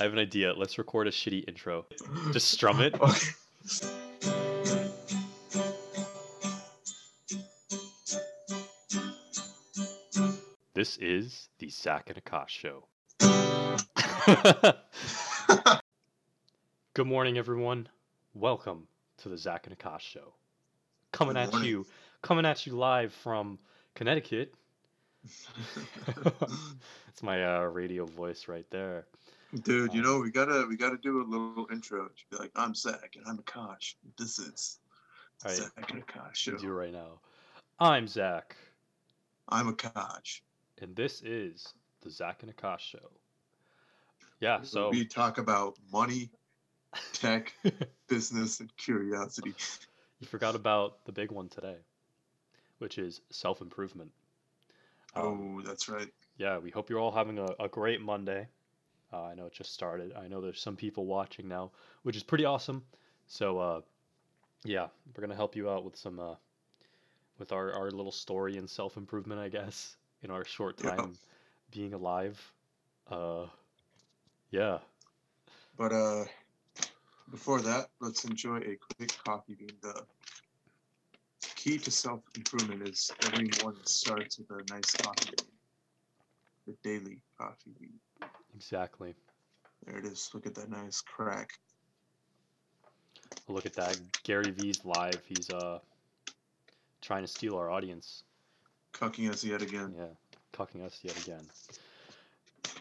I have an idea. Let's record a shitty intro. Just strum it. Okay. This is the Zach and Aakash show. Good morning, everyone. Welcome to the Zach and Aakash show. Coming at you, coming at you live from Connecticut. It's my uh, radio voice right there. Dude, you um, know we gotta we gotta do a little intro. Be like, I'm Zach and I'm Aakash. This is right, Zach and Aakash show. do right now. I'm Zach, I'm Aakash. and this is the Zach and Aakash show. Yeah, so we talk about money, tech, business, and curiosity. You forgot about the big one today, which is self improvement. Oh, um, that's right. yeah, we hope you're all having a, a great Monday. Uh, I know it just started. I know there's some people watching now, which is pretty awesome. So, uh, yeah, we're gonna help you out with some, uh, with our, our little story and self improvement, I guess, in our short Yeah. time being alive. Uh, yeah. But uh, before that, let's enjoy a quick coffee bean. The key to self improvement is everyone starts with a nice coffee bean. The daily coffee bean. Exactly. There it is. Look at that nice crack. Look at that. Gary Vee's live. He's uh trying to steal our audience. Cucking us yet again. Yeah, cucking us yet again.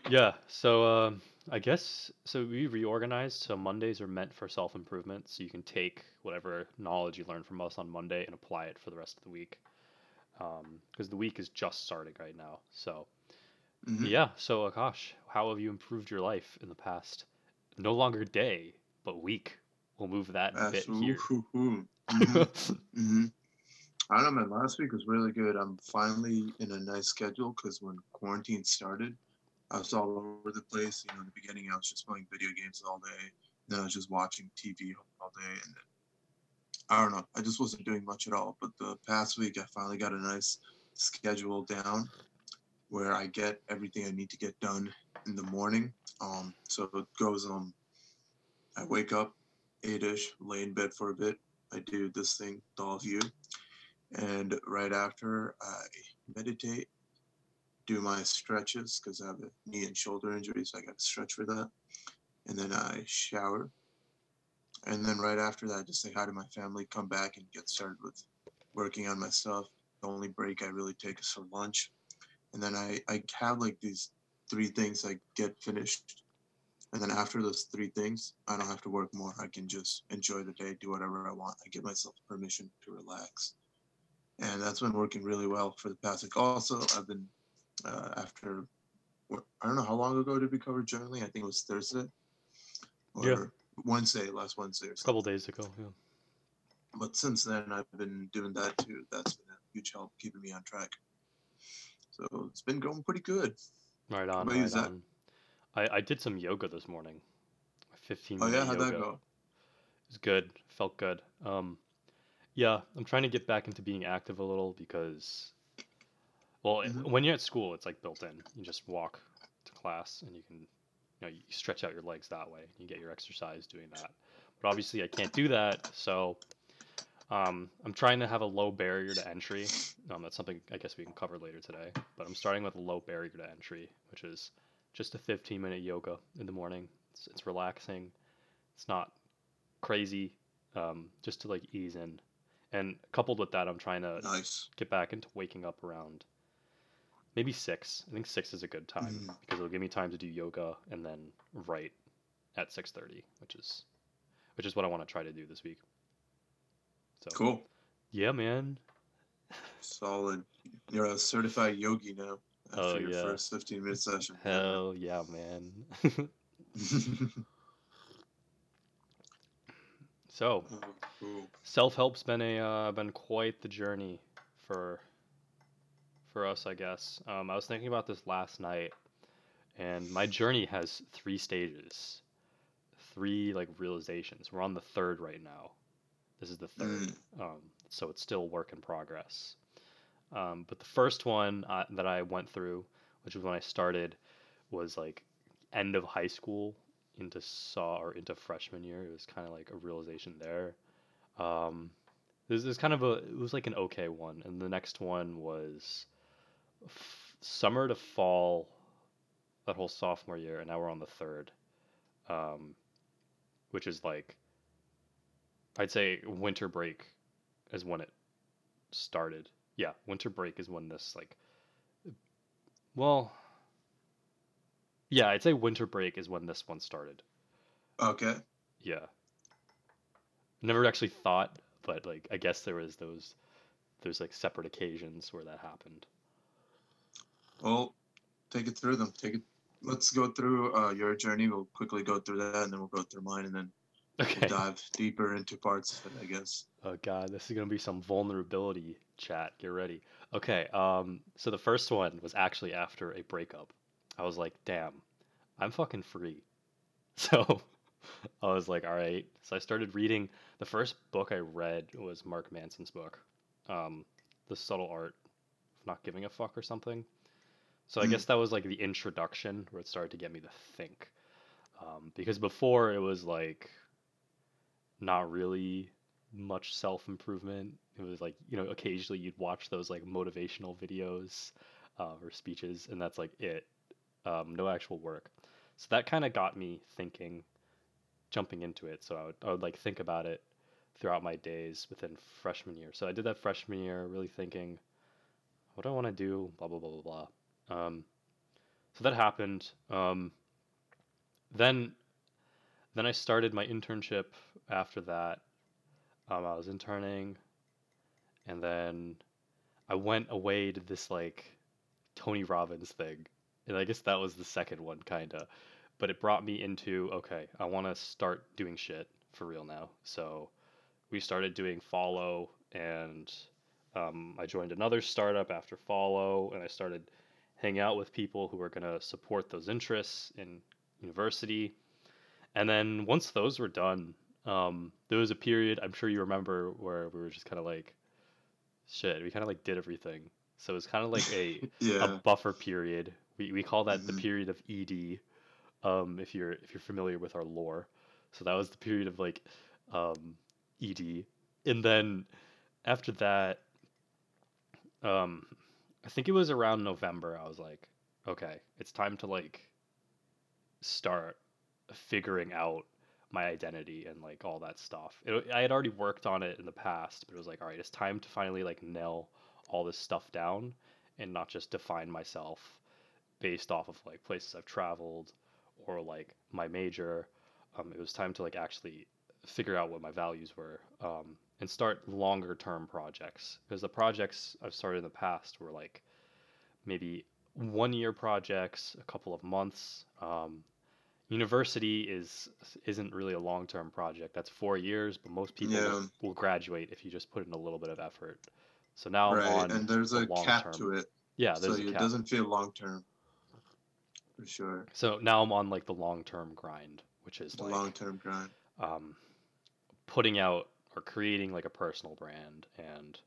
Yeah, so um, I guess so. We reorganized. So Mondays are meant for self improvement. So you can take whatever knowledge you learn from us on Monday and apply it for the rest of the week. Because the week is just starting right now. So Mhm. yeah. So Aakash, how have you improved your life in the past? No longer day, but week. We'll move that That's- bit here. Mhm, mhm. I don't know, man. Last week was really good. I'm finally in a nice schedule because when quarantine started, I was all over the place. You know, in the beginning, I was just playing video games all day. Then I was just watching TV all day, and then I don't know. I just wasn't doing much at all. But the past week, I finally got a nice schedule down where I get everything I need to get done in the morning. Um, so it goes um, I wake up eight-ish, lay in bed for a bit. I do this thing with all of you, and right after I meditate, do my stretches because I have a knee and shoulder injury, so I got to stretch for that. And then I shower, and then right after that, I just say hi to my family, come back and get started with working on my stuff. The only break I really take is for lunch, and then I I have like these three things I get finished and then after those three things, I don't have to work more. I can just enjoy the day, do whatever I want. I give myself permission to relax. And that's been working really well for the past week. Also, I've been, uh, after, I don't know how long ago did we cover journaling? I think it was Thursday. Or Yeah. Wednesday, last Wednesday or A couple days ago. Yeah. But since then, I've been doing that too. That's been a huge help keeping me on track. So it's been going pretty good. Right on. Right on. I, I did some yoga this morning. 15 Oh, yeah? How'd yoga. that go? It was good. Felt good. Um, yeah, I'm trying to get back into being active a little because, well, it- Mhm. when you're at school, it's like built in. You just walk to class and you can, you know, you stretch out your legs that way. You get your exercise doing that. But obviously, I can't do that, so um, I'm trying to have a low barrier to entry. Um, that's something I guess we can cover later today. But I'm starting with a low barrier to entry, which is just a 15 minute yoga in the morning. It's, it's relaxing. It's not crazy, um, just to like ease in. And coupled with that, I'm trying to Nice. get back into waking up around maybe six. I think six is a good time Mhm. because it'll give me time to do yoga and then write at 6:30, which is which is what I want to try to do this week. So Cool. yeah, man. Solid. You're a certified yogi now after Oh, your yeah. first 15 minute session. Hell yeah, man. so Oh, cool. self help's been a uh, been quite the journey for for us, I guess. Um, I was thinking about this last night, and my journey has three stages, three like realizations. We're on the third right now. This is the third, um, so it's still work in progress. Um, but the first one uh, that I went through, which was when I started, was like end of high school, into saw or into freshman year. It was kind of like a realization there. Um, this is kind of a it was like an okay one, and the next one was f- summer to fall, that whole sophomore year, and now we're on the third, um, which is like I'd say winter break is when it started. Yeah, winter break is when this like well yeah, I'd say winter break is when this one started. Okay. Yeah. Never actually thought, but like I guess there was those there's like separate occasions where that happened. Well, take it through them. Take it. Let's go through uh, your journey. We'll quickly go through that, and then we'll go through mine, and then Okay. dive deeper into parts of it. I guess. Oh god, this is gonna be some vulnerability chat. Get ready. Okay, um, so the first one was actually after a breakup. I was like, damn, I'm fucking free. So I was like, all right. So I started reading. The first book I read was Mark Manson's book, um, The Subtle Art of Not Giving a Fuck or something. So I Mm. guess that was like the introduction where it started to get me to think. Um, because before it was like not really much self improvement. It was like, you know, occasionally you'd watch those like motivational videos uh, or speeches, and that's like it. Um, no actual work. So that kind of got me thinking, jumping into it. So I would, I would like think about it throughout my days within freshman year. So I did that freshman year, really thinking, what do I want to do? Blah blah blah blah blah. Um, so that happened. Um, then, then I started my internship. After that, um, I was interning, and then I went away to this like Tony Robbins thing, and I guess that was the second one, kinda. But it brought me into okay, I want to start doing shit for real now. So we started doing follow, and um, I joined another startup after follow, and I started hanging out with people who were gonna support those interests in university. And then once those were done, um, there was a period I'm sure you remember where we were just kind of like, shit, we kind of like did everything. So it was kind of like a a buffer period. We we call that the Mhm. period of ED. Um, if you're if you're familiar with our lore, so that was the period of like um, ED, and then after that, um, I think it was around November. I was like, okay, it's time to like start figuring out my identity and like all that stuff. It, I had already worked on it in the past, but it was like, all right, it's time to finally like nail all this stuff down and not just define myself based off of like places I've traveled or like my major. Um, it was time to like actually figure out what my values were um, and start longer term projects because the projects I've started in the past were like maybe one year projects, a couple of months. Um, university is isn't really a long term project. That's four years, but most people Yeah. will, will graduate if you just put in a little bit of effort. So now I'm Right. on And there's a cap term. to it, Yeah, so a it doesn't feel long term. For sure. So now I'm on like the long term grind, which is The like long term grind. um, putting out or creating like a personal brand and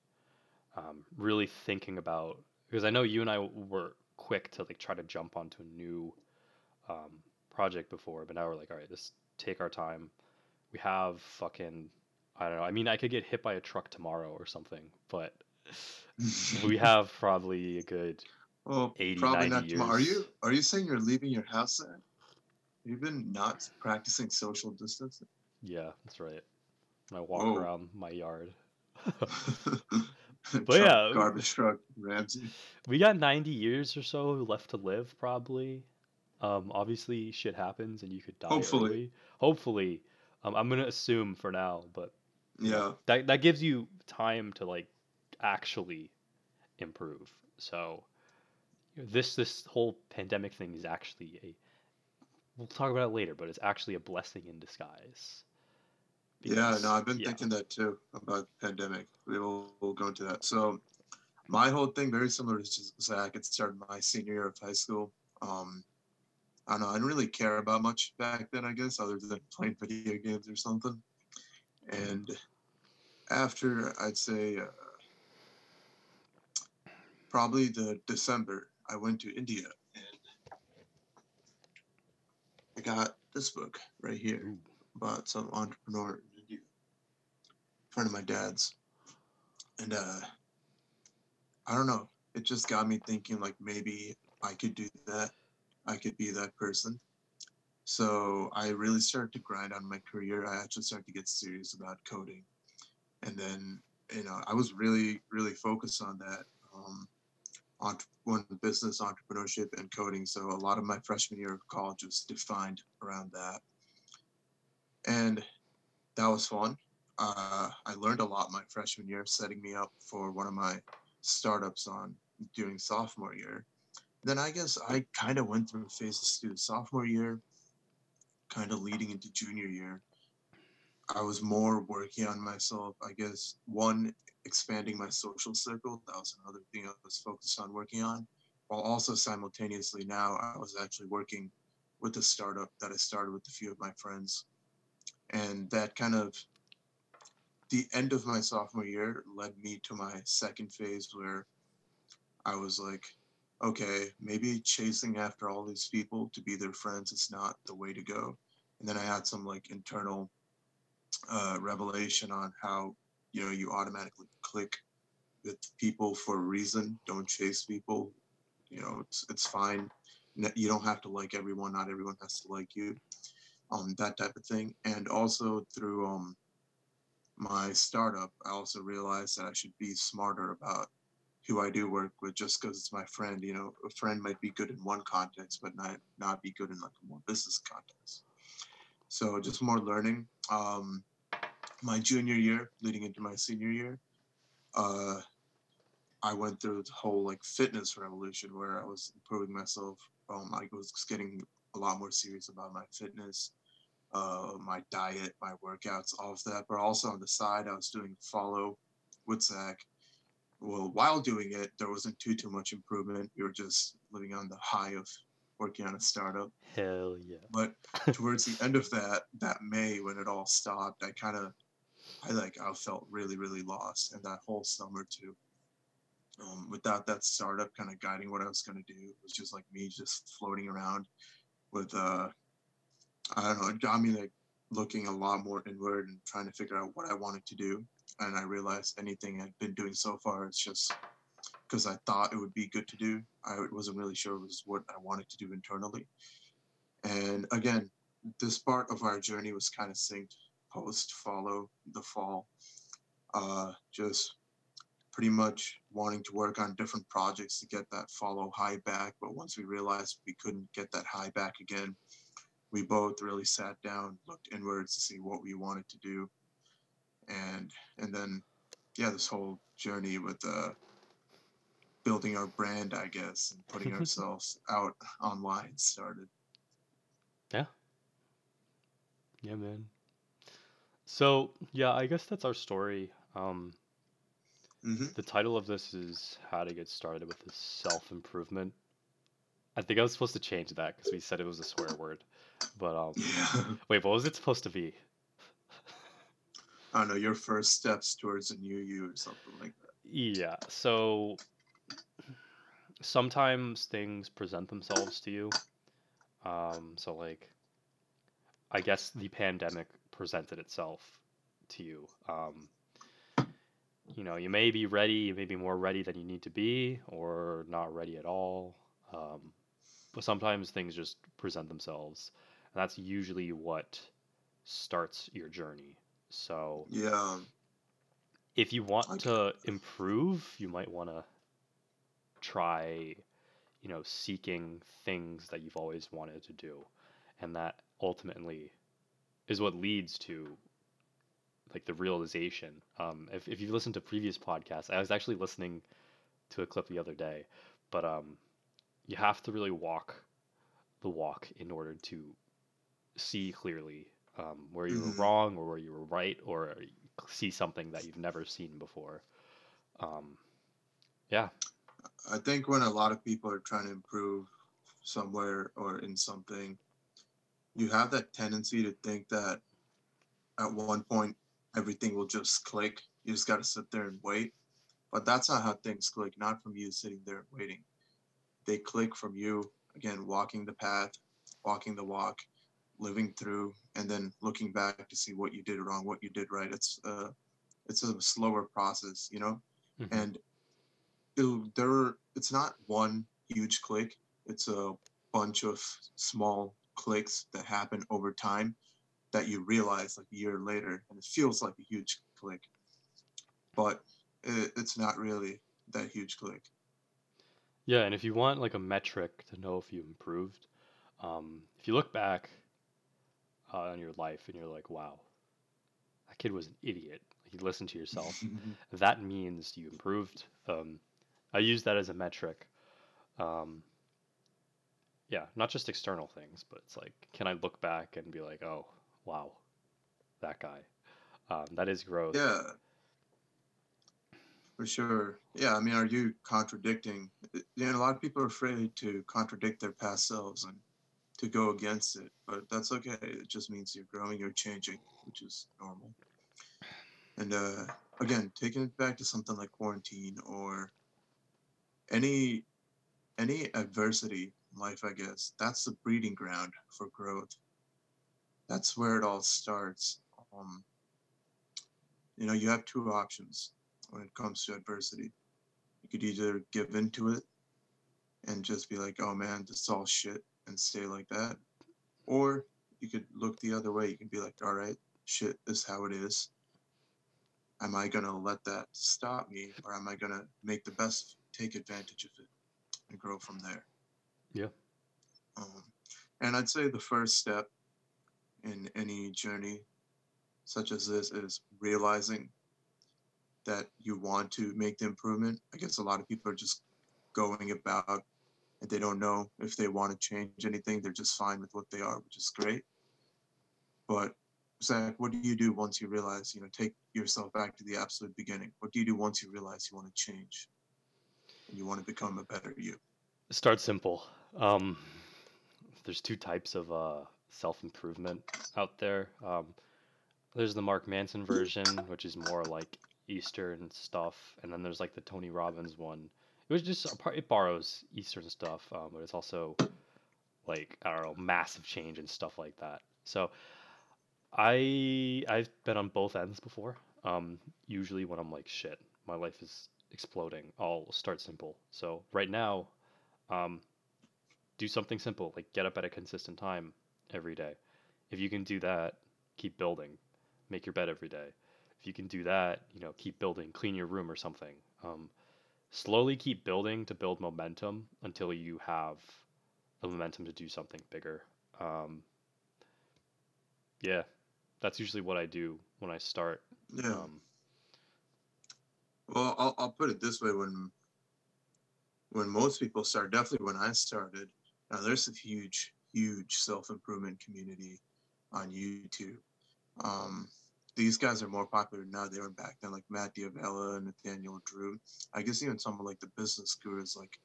um, really thinking about because I know you and I were quick to like try to jump onto a new um, project before, but now we're like, all right, let's take our time. We have fucking I don't know. I mean, I could get hit by a truck tomorrow or something, but we have probably a good Well, 80, probably 90 not tomorrow. Are you are you saying you're leaving your house then? You've been not practicing social distancing. yeah, that's right. I walk Whoa. around my yard. Truck- yeah. garbage truck, Ramsey. We got 90 years or so left to live, probably. Um, obviously, shit happens and you could die Hopefully. early. Hopefully. Um, I'm gonna assume for now, but Yeah, that that gives you time to like actually improve. So this this whole pandemic thing is actually a we'll talk about it later, but it's actually a blessing in disguise. yeah. No, I've been yeah. thinking that too about pandemic. We will we'll go into that. So, my whole thing very similar to Zach. It started my senior year of high school. Um, I don't know. I didn't really care about much back then. I guess other than playing video games or something. And after I'd say uh, probably the December, I went to India and I got this book right here about some entrepreneur in India, friend of my dad's, and uh, I don't know. It just got me thinking like maybe I could do that. I could be that person. So I really started to grind on my career. I actually started to get serious about coding, and then you know I was really really focused on that. Um, on one business entrepreneurship and coding. So a lot of my freshman year of college was defined around that, and that was fun. Uh, I learned a lot my freshman year, setting me up for one of my startups on during sophomore year. Then I guess I kind of went through phases through sophomore year, kind of leading into junior year. I was more working on myself. I guess one expanding my social circle. That was another thing I was focused on working on. While also simultaneously now I was actually working with a startup that I started with a few of my friends. And that kind of the end of my sophomore year led me to my second phase where I was like, okay, maybe chasing after all these people to be their friends is not the way to go. And then I had some like internal uh, revelation on how you know you automatically click with people for a reason. Don't chase people. You know it's it's fine. You don't have to like everyone. Not everyone has to like you. Um that type of thing. And also through um my startup i also realized that i should be smarter about who i do work with just because it's my friend you know a friend might be good in one context but not not be good in like a more business context so just more learning um my junior year, leading into my senior year, uh, I went through the whole like fitness revolution where I was improving myself. Um, I was getting a lot more serious about my fitness, uh, my diet, my workouts, all of that. But also on the side, I was doing follow with Zach. Well, while doing it, there wasn't too too much improvement. You were just living on the high of working on a startup. Hell yeah. But towards the end of that that May when it all stopped, I kind of I like I felt really really lost, and that whole summer too. Um, without that startup kind of guiding what I was going to do, it was just like me just floating around with uh, I don't know, it got me like looking a lot more inward and trying to figure out what I wanted to do. And I realized anything I'd been doing so far is just because I thought it would be good to do. I wasn't really sure it was what I wanted to do internally. And again, this part of our journey was kind of synced post follow the fall. Uh, just pretty much wanting to work on different projects to get that follow high back. But once we realized we couldn't get that high back again, we both really sat down, looked inwards to see what we wanted to do. And and then yeah, this whole journey with uh building our brand, I guess, and putting ourselves out online started. Yeah. Yeah, man. So yeah, I guess that's our story. Um, hmm the title of this is "How to Get Started with Self Improvement." I think I was supposed to change that because we said it was a swear word. But um, Yeah. wait, what was it supposed to be? I don't know, your first steps towards a new you or something like that. Yeah. So sometimes things present themselves to you. Um, so like, I guess the pandemic presented itself to you. Um, you know, you may be ready, you may be more ready than you need to be, or not ready at all. Um, but sometimes things just present themselves, and that's usually what starts your journey. So Yeah. if you want to improve, you might want to try, you know, seeking things that you've always wanted to do. And that ultimately is what leads to like the realization. Um, if, if you've listened to previous podcasts, I was actually listening to a clip the other day, but um, you have to really walk the walk in order to see clearly um, where you were Mhm. wrong or where you were right or see something that you've never seen before. Um, yeah, I think when a lot of people are trying to improve somewhere or in something, you have that tendency to think that at one point everything will just click. You just got to sit there and wait. But that's not how things click, not from you sitting there and waiting. They click from you, again, walking the path, walking the walk, living through and then looking back to see what you did wrong, what you did right. It's uh, it's a slower process, you know, Mhm. and it'll, there it's not one huge click. It's a bunch of small clicks that happen over time that you realize like a year later, and it feels like a huge click, but it, it's not really that huge click. Yeah, and if you want like a metric to know if you improved, um, if you look back uh, on your life and you're like, wow, that kid was an idiot. Like you listen to yourself. that means you improved. Um, I use that as a metric. Um, yeah, not just external things, but it's like, can I look back and be like, oh, wow, that guy. Um, that is growth. Yeah, for sure. Yeah, I mean, are you contradicting? You know, a lot of people are afraid to contradict their past selves and to go against it, but that's okay. It just means you're growing, you're changing, which is normal. And uh, again, taking it back to something like quarantine or any any adversity in life, I guess that's the breeding ground for growth. That's where it all starts. Um, you know, you have two options when it comes to adversity. You could either give into it and just be like, oh man, this is all shit and stay like that. Or you could look the other way. You can be like, all right, shit is how it is. Am I going to let that stop me or am I going to make the best, take advantage of it and grow from there? Yeah. Um, and I'd say the first step in any journey such as this is realizing that you want to make the improvement. I guess a lot of people are just going about and they don't know if they want to change anything. They're just fine with what they are, which is great. But Zach, what do you do once you realize, you know, take yourself back to the absolute beginning? What do you do once you realize you want to change and you want to become a better you? Start simple. Um, there's two types of uh, self improvement out there. Um, there's the Mark Manson version, which is more like Eastern stuff, and then there's like the Tony Robbins one. It was just. It borrows Eastern stuff, um, but it's also like I don't know, massive change and stuff like that. So I I've been on both ends before. Um, usually when I'm like shit, my life is exploding. I'll start simple. So right now, um, do something simple like get up at a consistent time every day. If you can do that, keep building. Make your bed every day. If you can do that, you know, keep building. Clean your room or something. Um, slowly keep building to build momentum until you have the momentum to do something bigger. Um, yeah, that's usually what I do when I start. Yeah. Um, Well, I'll, I'll put it this way: when when most people start, definitely when I started, now there's a huge, huge self improvement community on YouTube. Um, these guys are more popular now than they were back then, like Matt D'Avella and Nathaniel Drew. I guess even someone like the business gurus like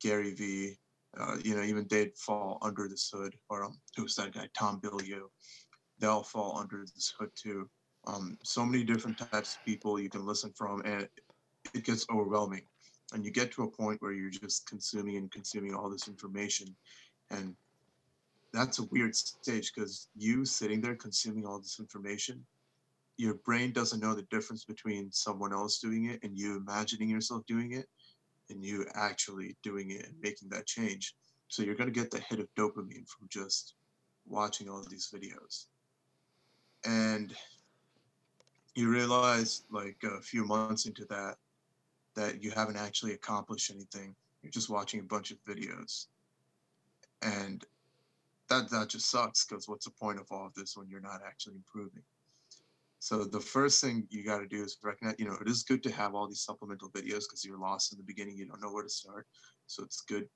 Gary Vee, uh, you know, even they'd fall under this hood, or um, who's that guy, Tom Bilyeu? They all fall under this hood too. Um, so many different types of people you can listen from, and it gets overwhelming. And you get to a point where you're just consuming and consuming all this information, and that's a weird stage because you sitting there consuming all this information, your brain doesn't know the difference between someone else doing it and you imagining yourself doing it, and you actually doing it and making that change. So you're going to get the hit of dopamine from just watching all these videos. And you realize like a few months into that that you haven't actually accomplished anything. You're just watching a bunch of videos. And that that just sucks because what's the point of all of this when you're not actually improving? So the first thing you got to do is recognize, you know, it is good to have all these supplemental videos because you're lost in the beginning, you don't know where to start. So it's good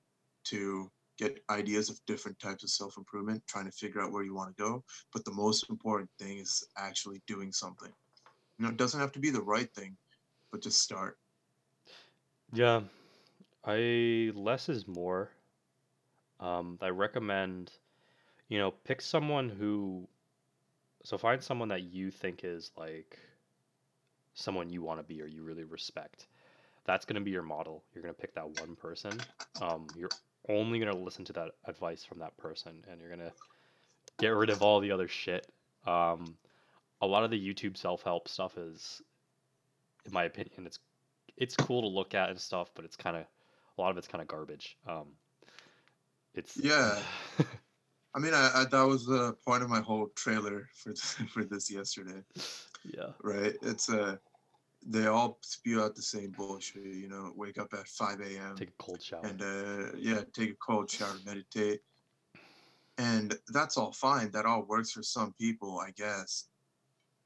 to get ideas of different types of self-improvement, trying to figure out where you want to go. But the most important thing is actually doing something. You know, it doesn't have to be the right thing, but just start. Yeah, I less is more. Um, I recommend, you know, pick someone who, so find someone that you think is like someone you want to be or you really respect. That's going to be your model. You're going to pick that one person. Um, you're only going to listen to that advice from that person, and you're going to get rid of all the other shit. Um, a lot of the YouTube self help stuff is, in my opinion, it's it's cool to look at and stuff, but it's kind of a lot of it's kind of garbage. Um, it's Yeah. I mean, I, I that was the point of my whole trailer for this, for this yesterday, yeah, right? It's uh they all spew out the same bullshit. You know, wake up at 5 a.m. take a cold shower. and uh, yeah, take a cold shower, meditate, and that's all fine. That all works for some people, I guess.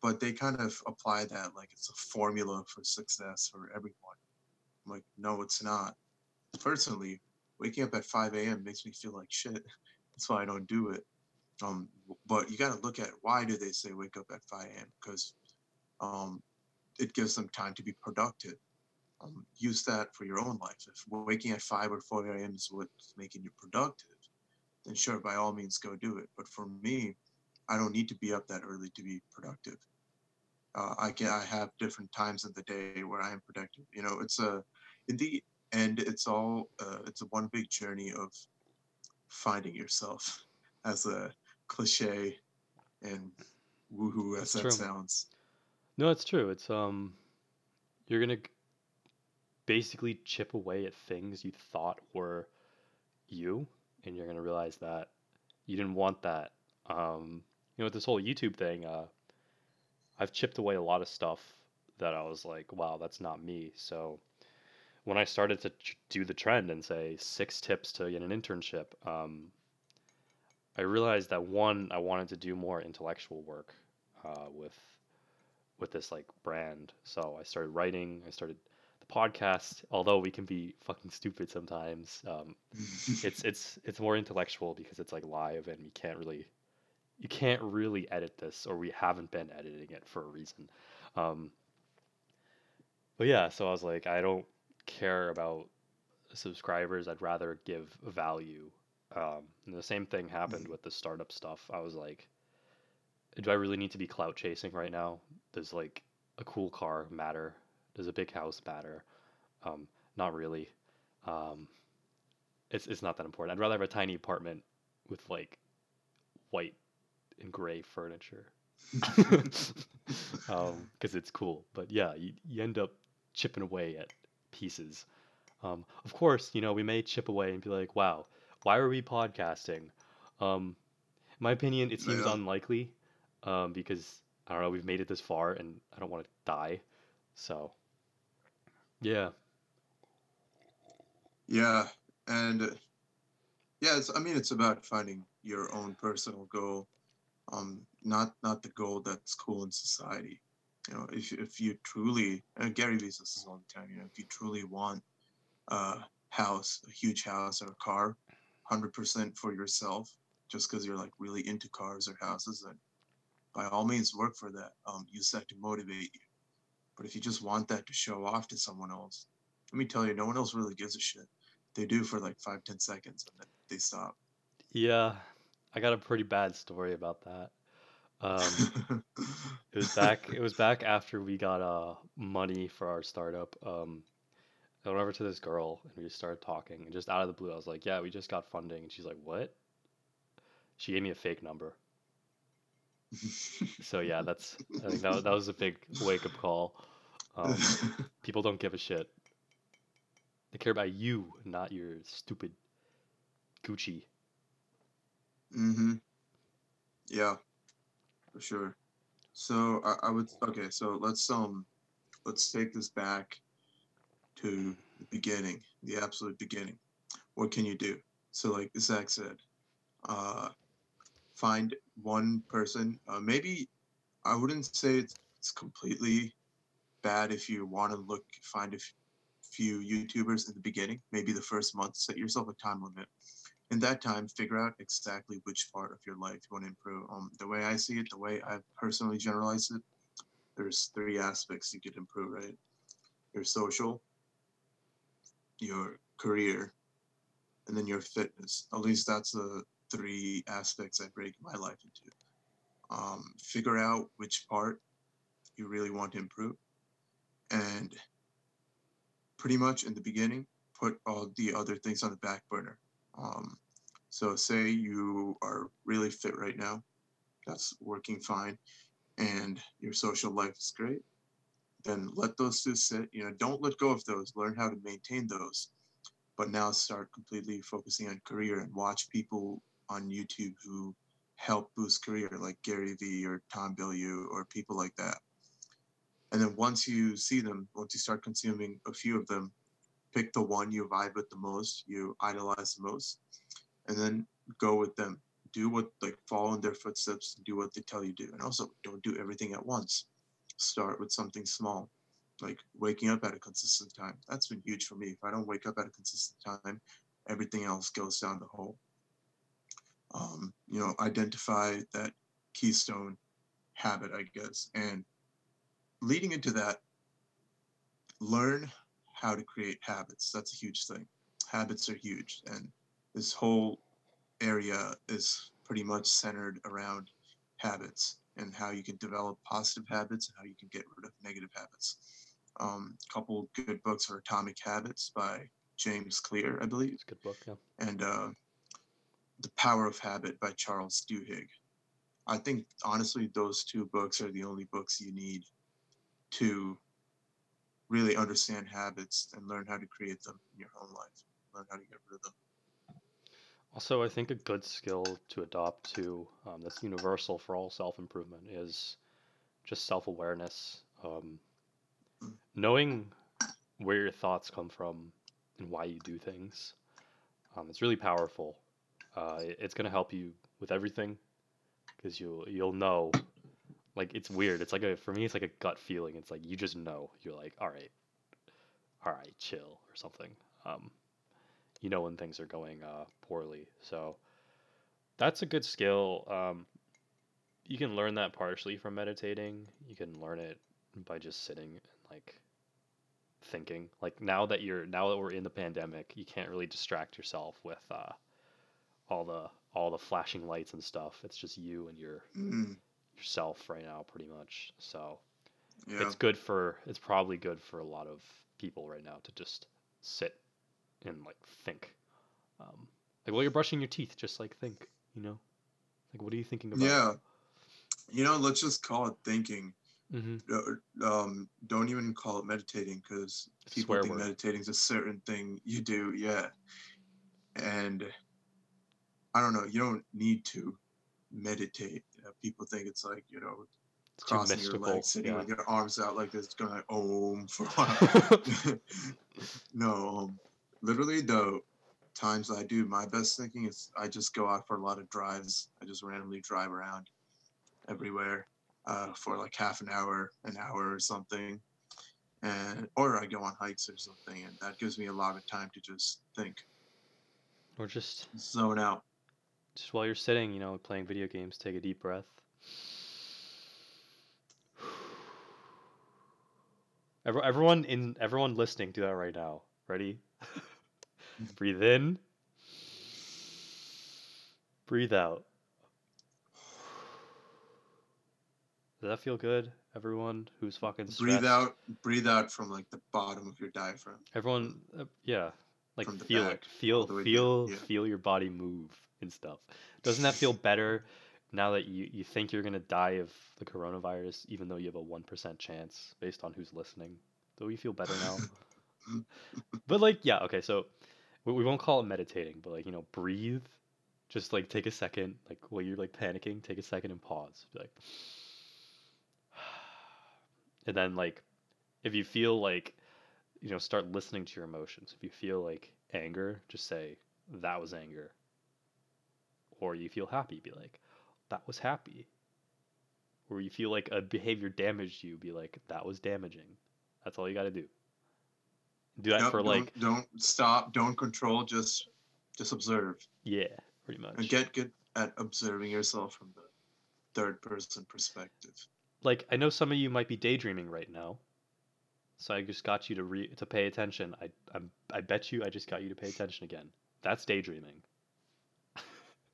But they kind of apply that like it's a formula for success for everyone. I'm like, no, it's not. Personally, waking up at 5 a.m. makes me feel like shit. That's why I don't do it. Um, but you got to look at why do they say wake up at 5 a.m. Because um, it gives them time to be productive. Um, use that for your own life. If waking at 5 or 4 a.m. is what's making you productive, then sure, by all means, go do it. But for me, I don't need to be up that early to be productive. Uh, I can I have different times of the day where I am productive. You know, it's a in the end, it's all uh, it's a one big journey of finding yourself, as a cliche and woohoo as That's that true. sounds. No, it's true. It's um, you're gonna basically chip away at things you thought were you, and you're gonna realize that you didn't want that. Um, you know, with this whole YouTube thing, uh, I've chipped away a lot of stuff that I was like, wow, that's not me. So when I started to ch- do the trend and say six tips to get an internship, um, I realized that one, I wanted to do more intellectual work uh, with with this like brand. So I started writing. I started the podcast. Although we can be fucking stupid sometimes, um, it's it's it's more intellectual because it's like live and you can't really you can't really edit this, or we haven't been editing it for a reason. Um, but yeah, so I was like, I don't care about subscribers. I'd rather give value. Um, and the same thing happened with the startup stuff. I was like, do I really need to be clout chasing right now? Does like a cool car matter? Does a big house matter? Um, not really. Um, it's it's not that important. I'd rather have a tiny apartment with like white and gray furniture. um, because it's cool. But yeah, you, you end up chipping away at pieces. Um, of course, you know, we may chip away and be like, wow, why are we podcasting? Um, in my opinion, it seems Yeah. unlikely um, because, I don't know, we've made it this far and I don't want to die. So, yeah. Yeah, and yeah, it's, I mean, it's about finding your own personal goal, um, not not the goal that's cool in society. You know, if if you truly, and Gary Vee says this all the time, you know, if you truly want a house, a huge house or a car, hundred percent for yourself, just because you're like really into cars or houses, then by all means work for that. Um, use that to motivate you. But if you just want that to show off to someone else, let me tell you, no one else really gives a shit. They do for like five, ten seconds and then they stop. Yeah. I got a pretty bad story about that. Um, It was back. It was back after we got uh money for our startup. Um, I went over to this girl and we just started talking. And just out of the blue, I was like, "Yeah, we just got funding." And she's like, "What?" She gave me a fake number. So yeah, that's. I think that that was a big wake up call. Um, people don't give a shit. They care about you, not your stupid Gucci. mm-hmm. Yeah, for sure. So I, I would okay. So let's um, let's take this back to the beginning, the absolute beginning. What can you do? So like Zach said, uh, find one person. Uh, maybe I wouldn't say it's, it's completely bad if you want to look find a few YouTubers in the beginning. Maybe the first month, set yourself a time limit. In that time, figure out exactly which part of your life you want to improve. Um, the way I see it, the way I've personally generalize it, there's three aspects you could improve. Right, your social, your career, and then your fitness. At least that's the three aspects I break my life into. Um, figure out which part you really want to improve, and pretty much in the beginning, put all the other things on the back burner. Um, So say you are really fit right now, that's working fine, and your social life is great. Then let those two sit. You know, don't let go of those. Learn how to maintain those. But now start completely focusing on career and watch people on YouTube who help boost career, like Gary Vee or Tom Bilyeu or people like that. And then once you see them, once you start consuming a few of them, pick the one you vibe with the most, you idolize the most, and then go with them. Do what like follow in their footsteps, do what they tell you to do. And also don't do everything at once. Start with something small, like waking up at a consistent time. That's been huge for me. If I don't wake up at a consistent time, everything else goes down the hole. Um, you know, identify that keystone habit, I guess, and leading into that, learn how to create habits. That's a huge thing. Habits are huge. And this whole area is pretty much centered around habits and how you can develop positive habits and how you can get rid of negative habits. Um, a couple good books are Atomic Habits by James Clear, I believe. It's a good book, yeah. And uh, The Power of Habit by Charles Duhigg. I think honestly, those two books are the only books you need to really understand habits and learn how to create them in your own life, learn how to get rid of them. Also, I think a good skill to adopt to um, that's universal for all self improvement is just self awareness. Um, Mm. knowing where your thoughts come from and why you do things. Um, it's really powerful. Uh, it- it's gonna help you with everything because you'll you'll know. Like it's weird. It's like a for me. It's like a gut feeling. It's like you just know. You're like, all right, all right, chill or something. Um, you know when things are going uh, poorly. So that's a good skill. Um, you can learn that partially from meditating. You can learn it by just sitting and like thinking. Like now that you're now that we're in the pandemic, you can't really distract yourself with uh, all the all the flashing lights and stuff. It's just you and your Mm, yourself right now, pretty much. So yeah, it's good for it's probably good for a lot of people right now to just sit and like think. Um, like while you're brushing your teeth, just like think. You know, like what are you thinking about? yeah. You know, let's just call it thinking. hmm Uh, Um, don't even call it meditating because people think word. meditating is a certain thing you do. Yeah, and I don't know. You don't need to meditate. People think it's like you know It's crossing your legs, sitting yeah. with your arms out like this, going like om for a while. no, um, literally the times I do my best thinking is I just go out for a lot of drives. I just randomly drive around everywhere uh, for like half an hour, an hour or something, and or I go on hikes or something, and that gives me a lot of time to just think, or just zone out. Just while you're sitting, you know, playing video games, take a deep breath. Every- Everyone in everyone listening, do that right now. Ready? Breathe in. Breathe out. Does that feel good? Everyone who's fucking stressed. Breathe out, breathe out from like the bottom of your diaphragm. Everyone, uh, yeah, like feel back, it, feel feel yeah. feel your body move and stuff. Doesn't that feel better now that you you think you're gonna die of the coronavirus, even though you have a one percent chance based on who's listening? Do you feel better now? but like, yeah, okay, so we, we won't call it meditating, but like you know, breathe. Just like take a second, like while you're like panicking, take a second and pause. Be like, and then like, if you feel like you know, start listening to your emotions. If you feel like anger, just say, that was anger. Or you feel happy, be like, that was happy. Or you feel like a behavior damaged you, be like, that was damaging. That's all you got to do. Do that Yep, for don't, like, don't stop, don't control, just just observe yeah, pretty much. and get good at observing yourself from the third person perspective. like, I know some of you might be daydreaming right now. So I just got you to re- to pay attention. I I'm, I bet you I just got you to pay attention again. That's daydreaming.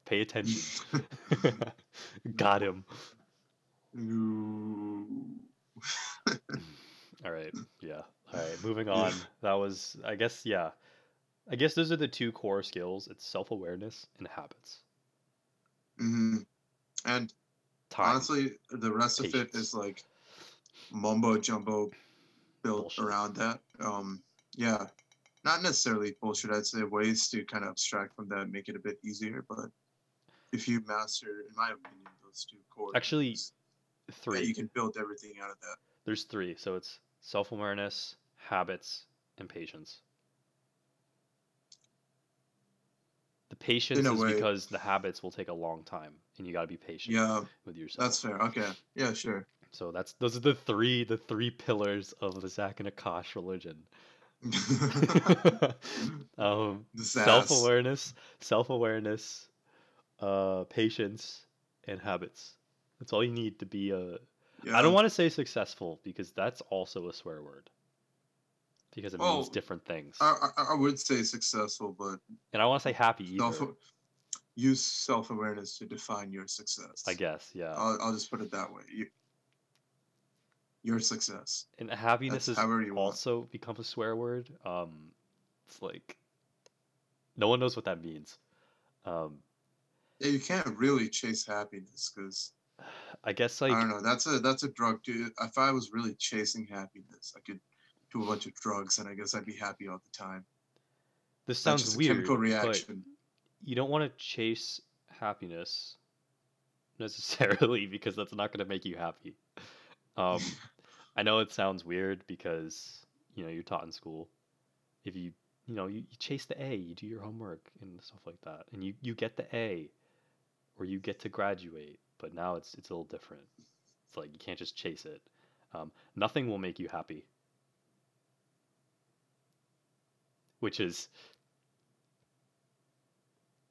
Pay attention. got him. All right. Yeah. All right. Moving on. That was, I guess, yeah. I guess those are the two core skills. It's self awareness and habits. hmm And Time. honestly, the rest of it is like mumbo jumbo built Bullshit. around that. Um, yeah, not necessarily bullshit. I'd say ways to kind of abstract from that, make it a bit easier. But if you master, in my opinion, those two core Actually, things, yeah, Three. you can build everything out of that. There's three. So it's self awareness, habits, and patience. The patience is way- because the habits will take a long time, and you got to be patient Yeah, with yourself. that's fair. Okay, yeah, sure. So that's those are the three the three pillars of the Zach and Aakash religion. um, self awareness, self awareness, uh, patience, and habits. That's all you need to be a. Yeah. I don't want to say successful because that's also a swear word. Because it means different things, I, I, I would say successful, but and I want to say happy either. self use self awareness to define your success. I guess, yeah. I'll, I'll just put it that way. You, your success. and happiness that's has however you want. also become a swear word. Um, it's like no one knows what that means. Um, Yeah, you can't really chase happiness because I guess like I don't know. That's a that's a drug too. If I was really chasing happiness, I could do a bunch of drugs and I guess I'd be happy all the time. this sounds weird, chemical reaction. you don't want to chase happiness necessarily because that's not going to make you happy. Um, I know it sounds weird because you know you're taught in school. If you you know you, you chase the A, you do your homework and stuff like that, and you you get the A, or you get to graduate. But now it's it's a little different. It's like you can't just chase it. Um, nothing will make you happy. Which is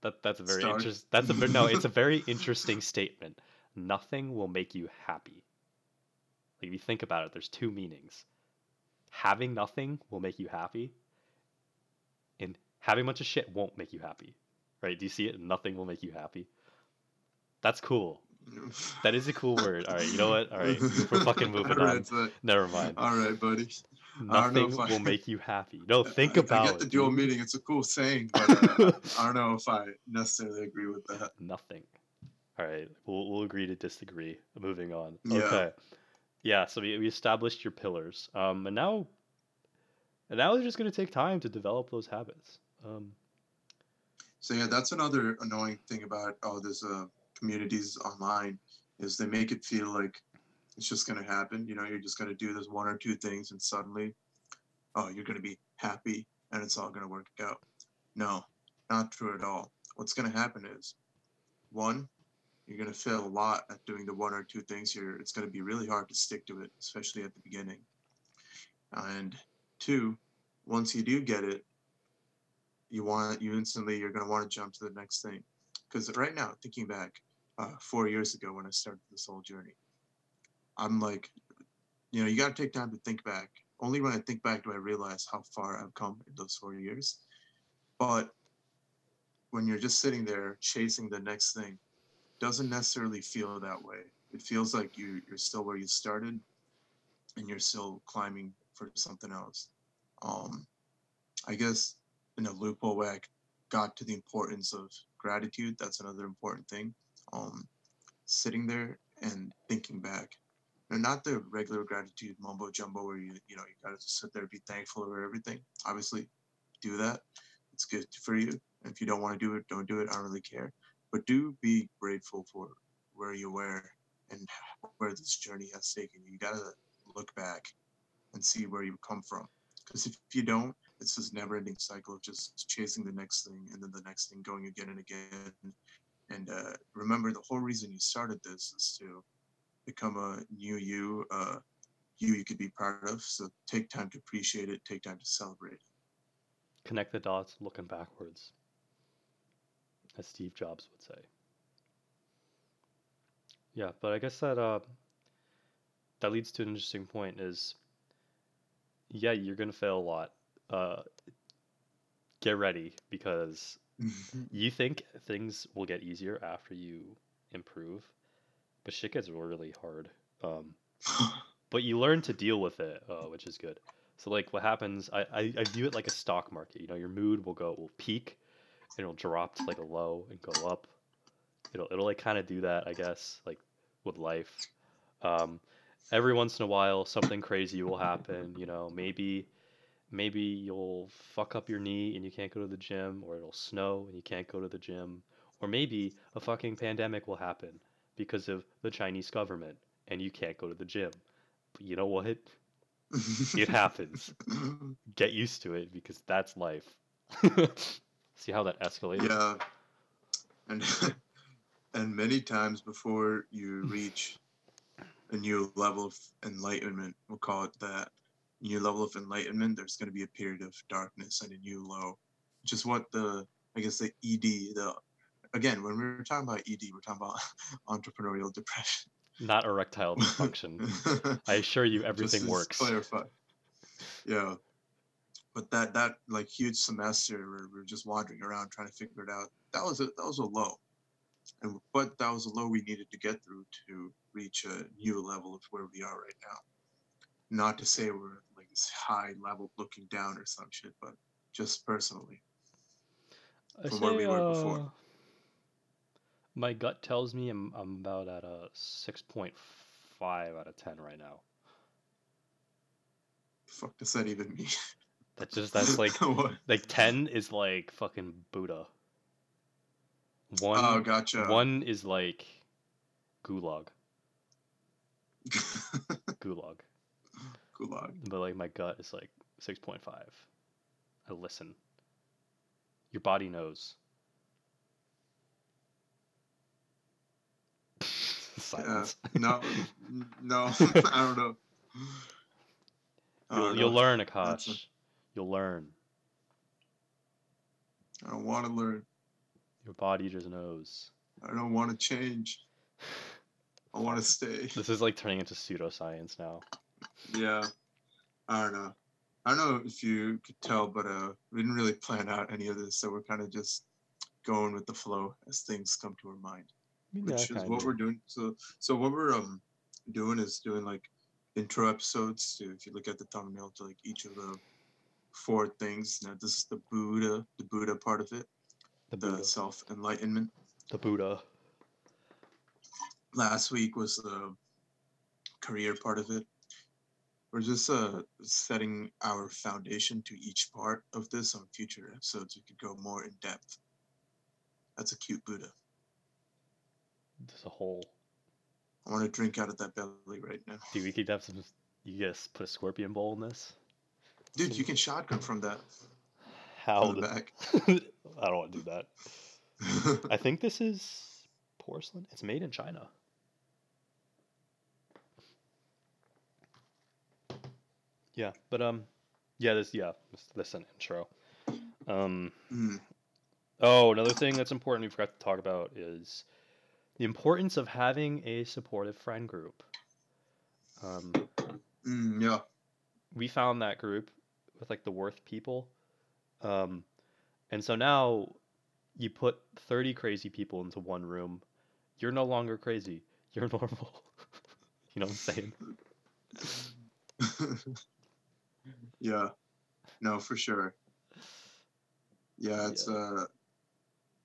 that that's a very interesting. That's a no. It's a very interesting statement. Nothing will make you happy. Like if you think about it, there's two meanings. Having nothing will make you happy, and having a bunch of shit won't make you happy. Right? Do you see it? Nothing will make you happy. That's cool. That is a cool word. All right, you know what? All right, we're fucking moving on. right, Never mind. all right, buddy. I don't know Nothing if I- will make you happy. No, think I, about I get the dual dude. meaning. It's a cool saying, but uh, I don't know if I necessarily agree with that. Nothing. All right, we'll we'll agree to disagree. Moving on. Yeah. Okay. Yeah. So we we established your pillars. Um, and now, and now it's just gonna take time to develop those habits. Um, So yeah, that's another annoying thing about all this uh, communities online is they make it feel like it's just gonna happen. You know, you're just gonna do this one or two things, and suddenly, oh, you're gonna be happy, and it's all gonna work out. No, not true at all. What's gonna happen is, one, you're gonna fail a lot at doing the one or two things. You're, it's gonna be really hard to stick to it, especially at the beginning. And two, once you do get it, you want you instantly you're going to want to jump to the next thing because right now thinking back uh, four years ago when i started this whole journey i'm like you know you got to take time to think back only when i think back do i realize how far i've come in those four years but when you're just sitting there chasing the next thing doesn't necessarily feel that way it feels like you you're still where you started and you're still climbing for something else um i guess in a loophole way, I got to the importance of gratitude. That's another important thing. Um, sitting there and thinking back, and not the regular gratitude mumbo jumbo where you you know you gotta just sit there and be thankful for everything. Obviously, do that. It's good for you. If you don't want to do it, don't do it. I don't really care. But do be grateful for where you were and where this journey has taken you. You gotta look back and see where you come from. Because if you don't, it's this never ending cycle of just chasing the next thing and then the next thing going again and again. And uh, remember, the whole reason you started this is to become a new you, uh, you you could be proud of. So take time to appreciate it, take time to celebrate. connect the dots, looking backwards, as Steve Jobs would say. Yeah, but I guess that uh, that leads to an interesting point. Is yeah, you're gonna fail a lot. Uh, get ready because you think things will get easier after you improve, but shit gets really hard. Um, but you learn to deal with it, uh, which is good. So like what happens, I, I, I view it like a stock market. You know, your mood will go will peak and it'll drop to like a low and go up. It'll it'll like kind of do that, I guess, like with life. Um, every once in a while something crazy will happen, you know, maybe maybe you'll fuck up your knee and you can't go to the gym, or it'll snow and you can't go to the gym, or maybe a fucking pandemic will happen because of the Chinese government and you can't go to the gym. But you know what? It happens. Get used to it because that's life. See how that escalated? yeah, and and many times before you reach a new level of enlightenment, we'll call it that new level of enlightenment. There's going to be a period of darkness and a new low, which is what the I guess the ED the again when we were talking about ED, we're talking about entrepreneurial depression. Not erectile dysfunction. I assure you, everything works. Clarify. Yeah. But that that like huge semester where we are just wandering around trying to figure it out. That was a that was a low. And but that was a low we needed to get through to reach a new level of where we are right now. Not to say we're this high level looking down or some shit, but just personally. I from where we say, were before. uh, My gut tells me I'm, I'm about at a 6.5 out of 10 right now. Fuck does that even mean? That's just that's like like 10 is like fucking Buddha. One oh gotcha. one is like gulag, gulag. Gulag. But like my gut is like 6.5. I listen. Your body knows. Yeah. Silence. No no I don't know. I You'll, don't you'll know. learn, Aakash. a- You'll learn. I don't want to learn. Your body just knows. I don't want to change. I want to stay. This is like turning into pseudoscience now. Yeah. I don't know. I don't know if you could tell, but uh, we didn't really plan out any of this, so we're kind of just going with the flow as things come to our mind, I which yeah, is what we're doing. So, so what we're um doing is doing like intro episodes. To, if you look at the thumbnail, to like each of the four things. Now, this is the Buddha, the Buddha part of it, the the self enlightenment. The Buddha. last week was the career part of it. We're just uh, setting our foundation to each part of this on future episodes. We could go more in depth. That's a cute Buddha. There's a hole. I want to drink out of that belly right now. Dude, we could have some. You guys put a scorpion bowl in this. Dude, you can shotgun from that. How From the the- back. I don't want to do that. I think this is porcelain. It's made in China. Yeah, but um, yeah, this yeah, this, this an intro. Um, Mm, oh, another thing that's important we forgot to talk about is the importance of having a supportive friend group. Um, mm, yeah. we found that group with like the worth people um and so now you put 30 crazy people into one room you're no longer crazy you're normal you know what i'm saying yeah. No, for sure. Yeah, it's uh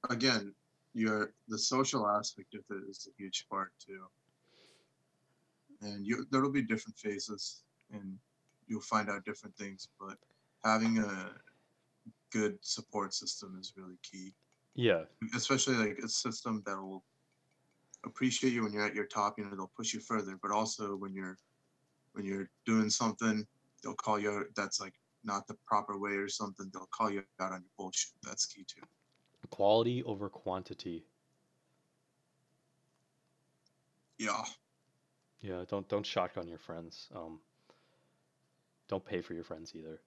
again, your the social aspect of it is a huge part too. And you there'll be different phases and you'll find out different things, but having a good support system is really key. yeah Especially like a system that will appreciate you when you're at your top, you know, they'll push you further, but also when you're when you're doing something, they'll call you out that's like not the proper way or something, they'll call you out on your bullshit. That's key too. quality over quantity Yeah. yeah don't don't shotgun your friends um don't pay for your friends either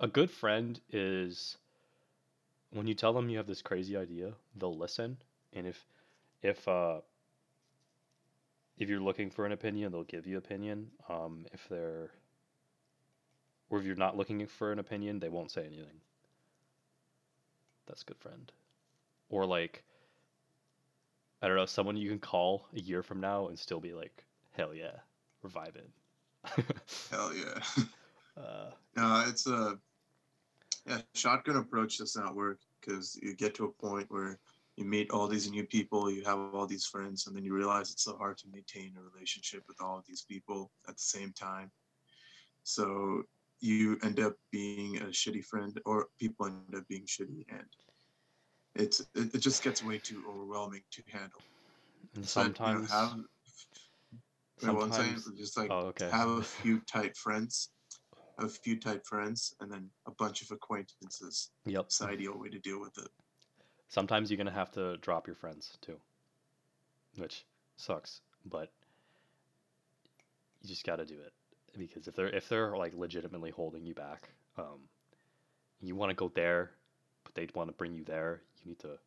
a good friend is when you tell them you have this crazy idea they'll listen and if if uh if you're looking for an opinion they'll give you opinion. Um if they're or if you're not looking for an opinion they won't say anything. That's a good friend. Or like i don't know someone you can call a year from now and still be like hell yeah we're vibing. Hell yeah. uh, no, it's a yeah shotgun approach does not work because you get to a point where you meet all these new people, you have all these friends, and then you realize it's so hard to maintain a relationship with all of these people at the same time. So you end up being a shitty friend, or people end up being shitty, and it's it, it just gets way too overwhelming to handle. and So, you know, sometimes, have, wait, one second, sometimes- just like oh, okay. have a few tight friends, a few tight friends, and then a bunch of acquaintances. Yep. It's the ideal way to deal with it. Sometimes you're gonna have to drop your friends too, which sucks, but you just gotta do it because if they're if they're like legitimately holding you back, um, you want to go there, but they want to bring you there, you need to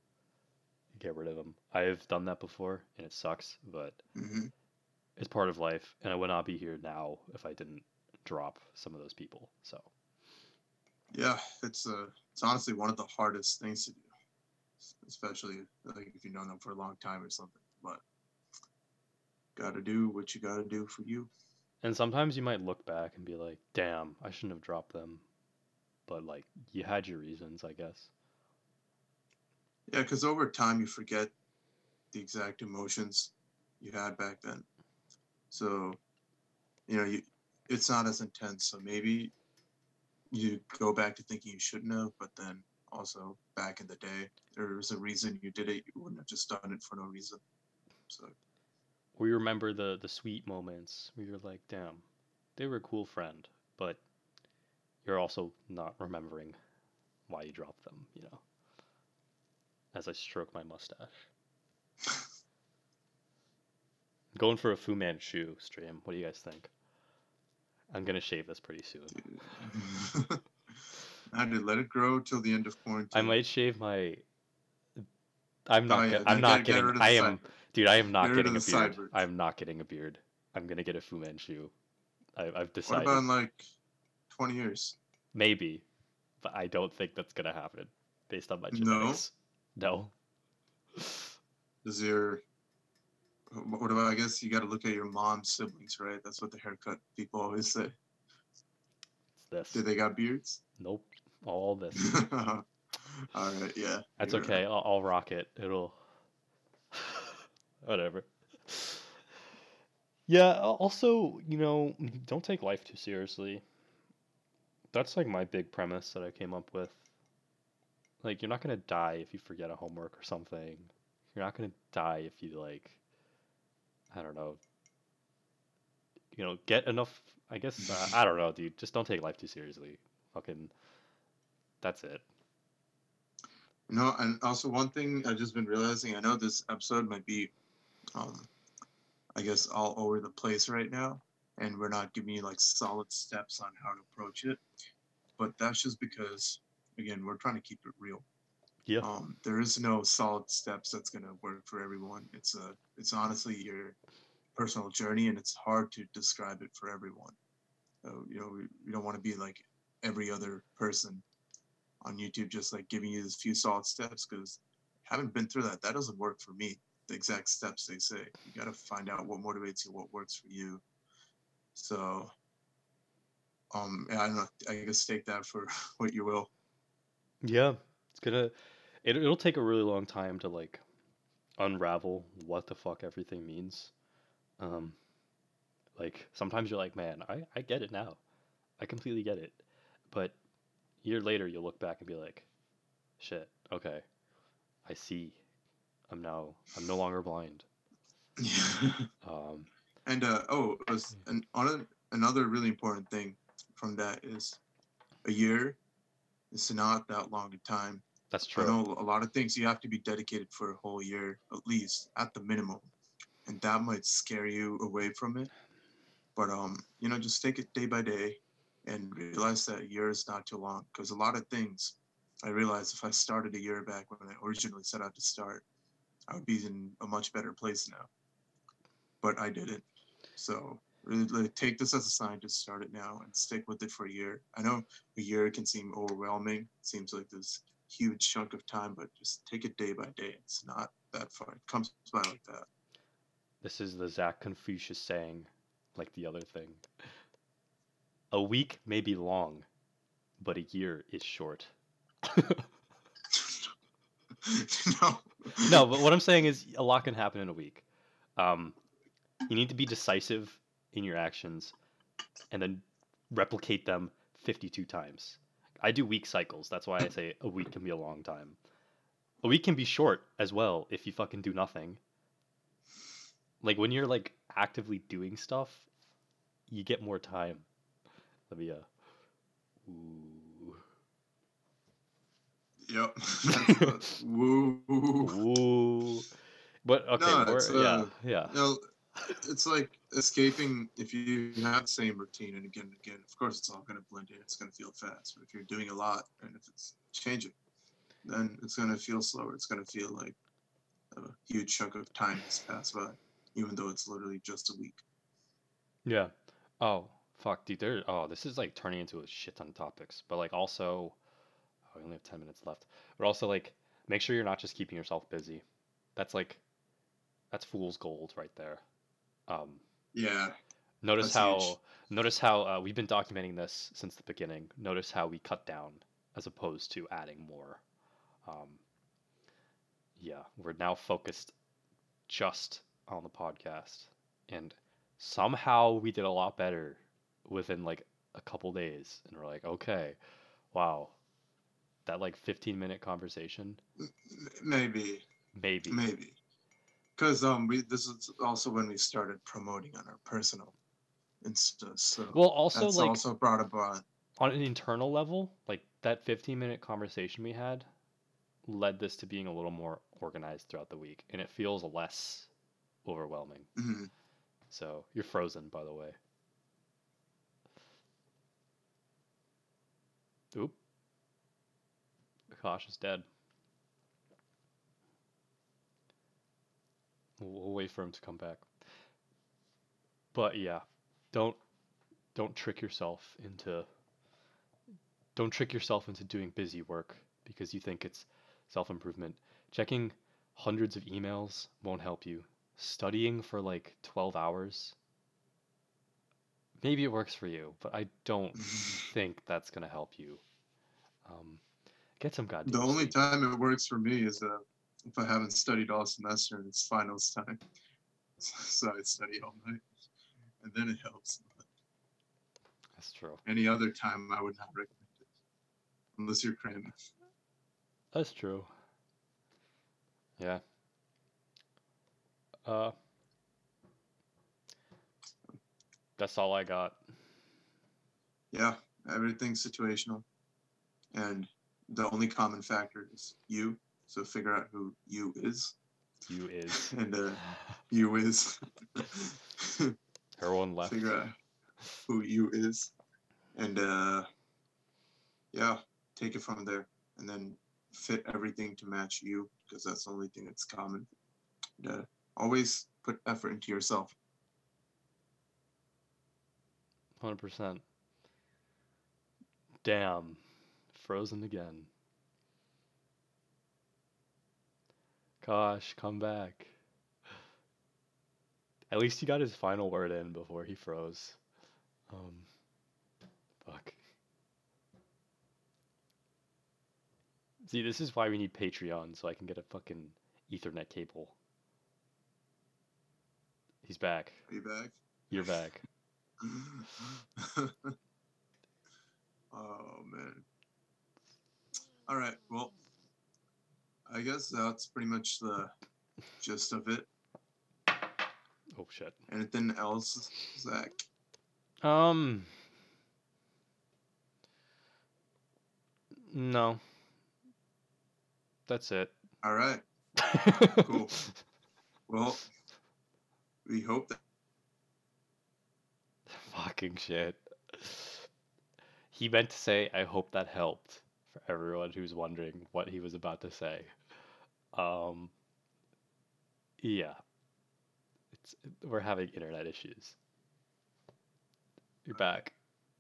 get rid of them. I've done that before and it sucks, but hmm it's part of life, and I would not be here now if I didn't drop some of those people. So Yeah, it's uh, it's honestly one of the hardest things to do, especially like if you've known them for a long time or something. But gotta do what you gotta do for you. And sometimes you might look back and be like, damn, I shouldn't have dropped them. But like, you had your reasons, I guess. Yeah, because over time you forget the exact emotions you had back then. So, you know, you it's not as intense. So maybe you go back to thinking you shouldn't have, but then also back in the day, there was a reason you did it. You wouldn't have just done it for no reason. So We remember the the sweet moments where you're like, damn, they were a cool friend, but you're also not remembering why you dropped them, you know. As I stroke my mustache. Going for a Fu Manchu stream. What do you guys think? I'm gonna shave this pretty soon. I had to let it grow till the end of quarantine. I might shave my. I'm not. Oh, yeah, I'm not get getting. the I am, dude. I am not Get getting a beard. I'm not getting a beard. I'm gonna get a Fu Manchu. I, I've What decided. about in like 20 years? Maybe, but I don't think that's gonna happen based on my No? No. Does your what about? I guess you got to look at your mom's siblings, right? That's what the haircut people always say. It's this. Do they got beards? Nope. All this. All right, yeah. That's okay. I'll, I'll rock it. It'll. Whatever. Yeah. Also, you know, don't take life too seriously. That's like my big premise that I came up with. Like, you're not gonna die if you forget a homework or something. You're not gonna die if you like. I don't know. You know, get enough. I guess uh, I don't know, dude. Just don't take life too seriously. Fucking. That's it. No, and also one thing I've just been realizing. I know this episode might be, um, I guess all over the place right now, and we're not giving you like solid steps on how to approach it. But that's just because, again, we're trying to keep it real. Yeah. Um, there is no solid steps that's gonna work for everyone. It's a, it's honestly your personal journey, and it's hard to describe it for everyone. So you know, we, we don't want to be like every other person on YouTube, just like giving you these few solid steps because haven't been through that. That doesn't work for me. The exact steps they say. You got to find out what motivates you, what works for you. So, um, I don't know. I guess take that for what you will. Yeah, it's gonna. It, it'll take a really long time to like unravel what the fuck everything means. Um, like sometimes you're like, man, I I get it now, I completely get it. But year later, you'll look back and be like, shit, okay, I see. I'm now I'm no longer blind. Um, and uh, oh, was an, on another really important thing from that is a year is not that long a time. that's true. I know a lot of things you have to be dedicated for a whole year, at least at the minimum, and that might scare you away from it. But um, you know, just take it day by day, and realize that a year is not too long. Because a lot of things, I realized if I started a year back when I originally set out to start, I would be in a much better place now. But I didn't. So really, take this as a sign to start it now and stick with it for a year. I know a year can seem overwhelming. It seems like this huge chunk of time, but just take it day by day. It's not that far. It comes by like that. This is the Zach Confucius saying, like the other thing. A week may be long, but a year is short. no. no, but what I'm saying is a lot can happen in a week. Um, you need to be decisive in your actions and then replicate them 52 times. I do week cycles. That's why I say a week can be a long time. A week can be short as well if you fucking do nothing. Like when you're like actively doing stuff, you get more time. Let me uh ooh. Yep. That's Woo. But okay, No, we're, yeah, uh, yeah. You know, it's like escaping if you have the same routine and again and again. Of course, it's all going to blend in. It's going to feel fast. But if you're doing a lot and if it's changing, then it's going to feel slower. It's going to feel like a huge chunk of time has passed by, even though it's literally just a week. Yeah. Oh, fuck, dude. There. Oh, this is like turning into a shit ton of topics. But like, also, oh, we only have ten minutes left. But also, like, make sure you're not just keeping yourself busy. That's like, that's fool's gold right there. Um, Yeah. notice how huge. notice how uh, we've been documenting this since the beginning. Notice how we cut down as opposed to adding more. Um, yeah, we're now focused just on the podcast, and somehow we did a lot better within like a couple days. And we're like, okay, wow, that like 15 minute conversation, Maybe. maybe. Maybe. Because um, we this is also when we started promoting on our personal Insta. So Well, also like also brought about. on an internal level, like that 15 minute conversation we had led this to being a little more organized throughout the week and it feels less overwhelming. mhm. So you're frozen, by the way. Oop. Aakash is dead. We'll, wait for him to come back. But yeah, don't don't trick yourself into don't trick yourself into doing busy work because you think it's self-improvement. Checking hundreds of emails won't help you. Studying for like 12 hours maybe it works for you, but I don't think that's going to help you. Um, get some goddamn The only sleep. time it works for me is uh, if I haven't studied all semester and it's finals time. So I study all night, and then it helps. That's true. Any other time, I would not recommend it, unless you're cramming. That's true. Yeah. Uh That's all I got. Yeah, everything's situational, and the only common factor is you. So figure out who you is, You is. and uh, you is. Her one left. figure out who you is, and uh, yeah, take it from there, and then fit everything to match you because that's the only thing that's common. And, uh, always put effort into yourself. Hundred percent. Damn. Frozen again. Gosh, come back. At least he got his final word in before he froze. Um fuck. See, this is why we need Patreon so I can get a fucking Ethernet cable. He's back. Are you back? You're back. oh man. All right. Well, I guess that's pretty much the gist of it. Oh shit. Anything else, Zach? Um. No. That's it. All right. Cool. Well, we hope that. Fucking shit. He meant to say, I hope that helped for everyone who's wondering what he was about to say. Um. Yeah. It's we're having internet issues. You're back.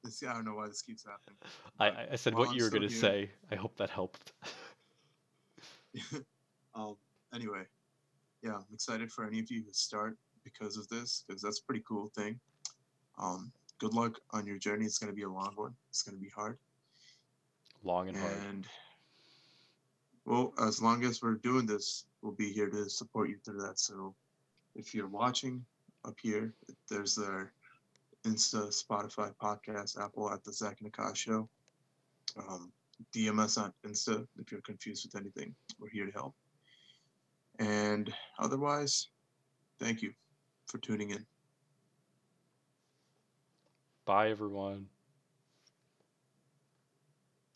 I don't know why this keeps happening. I, I- said what I'm you were gonna say. I hope that helped. um. Anyway, yeah, I'm excited for any of you who start because of this, because that's a pretty cool thing. Um, good luck on your journey. It's going to be a long one. It's going to be hard. Long and hard. And well, as long as we're doing this, we'll be here to support you through that. So if you're watching up here, there's our Insta, Spotify, podcast, Apple at the Zach and Aakash show. Um, DM us on Insta if you're confused with anything. We're here to help. And otherwise, thank you for tuning in. Bye, everyone.